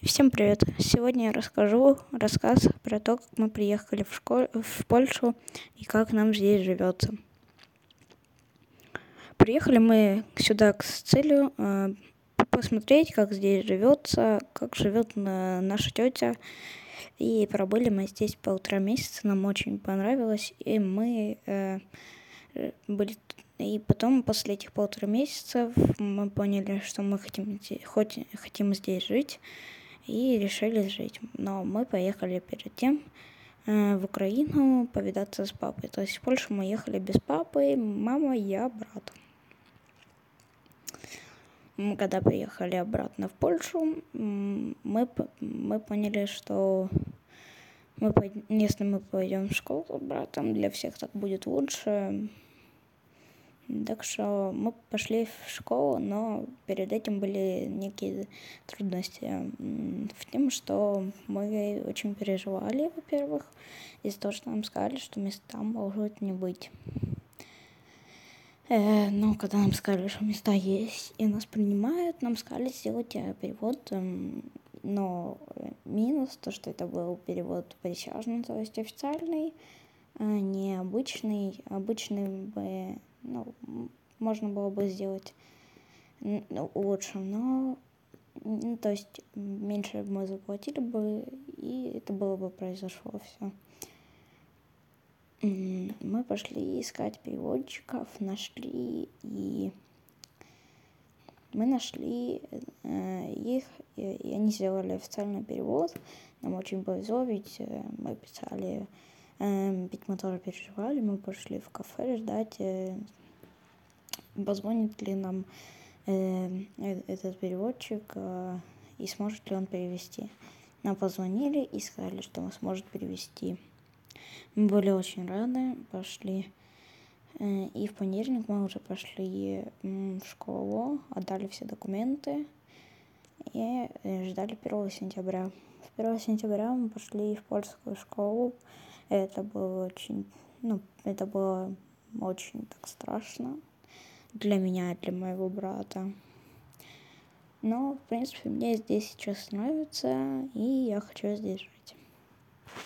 Всем привет! Сегодня я расскажу рассказ про то, как мы приехали в, школ... в Польшу и как нам здесь живется. Приехали мы сюда с целью э, посмотреть, как здесь живется, как живет э, наша тетя. И пробыли мы здесь полтора месяца, нам очень понравилось, и мы э, были и потом, после этих полутора месяцев, мы поняли, что мы хотим, хоть, хотим здесь жить и решили жить. Но мы поехали перед тем э, в Украину повидаться с папой. То есть в Польшу мы ехали без папы, мама, я, брат. Мы когда приехали обратно в Польшу, мы, мы поняли, что мы, если мы пойдем в школу с братом, для всех так будет лучше. Так что мы пошли в школу, но перед этим были некие трудности в том, что мы очень переживали, во-первых, из-за того, что нам сказали, что места могут не быть. Э, но когда нам сказали, что места есть и нас принимают, нам сказали сделать э, перевод, э, но минус то, что это был перевод присяжный, то есть официальный, а не обычный. Обычный бы ну, можно было бы сделать лучше, но ну, то есть меньше мы заплатили бы, и это было бы произошло все. Мы пошли искать переводчиков, нашли, и мы нашли э, их, и, и они сделали официальный перевод. Нам очень повезло, ведь э, мы писали, э, ведь мы тоже переживали, мы пошли в кафе ждать, э, позвонит ли нам э, э, этот переводчик и сможет ли он перевести. Нам позвонили и сказали, что он сможет перевести. Мы были очень рады, пошли. И в понедельник мы уже пошли в школу, отдали все документы и ждали 1 сентября. 1 сентября мы пошли в польскую школу. Это было очень, ну, это было очень так страшно для меня, для моего брата. Но, в принципе, мне здесь сейчас нравится, и я хочу здесь жить.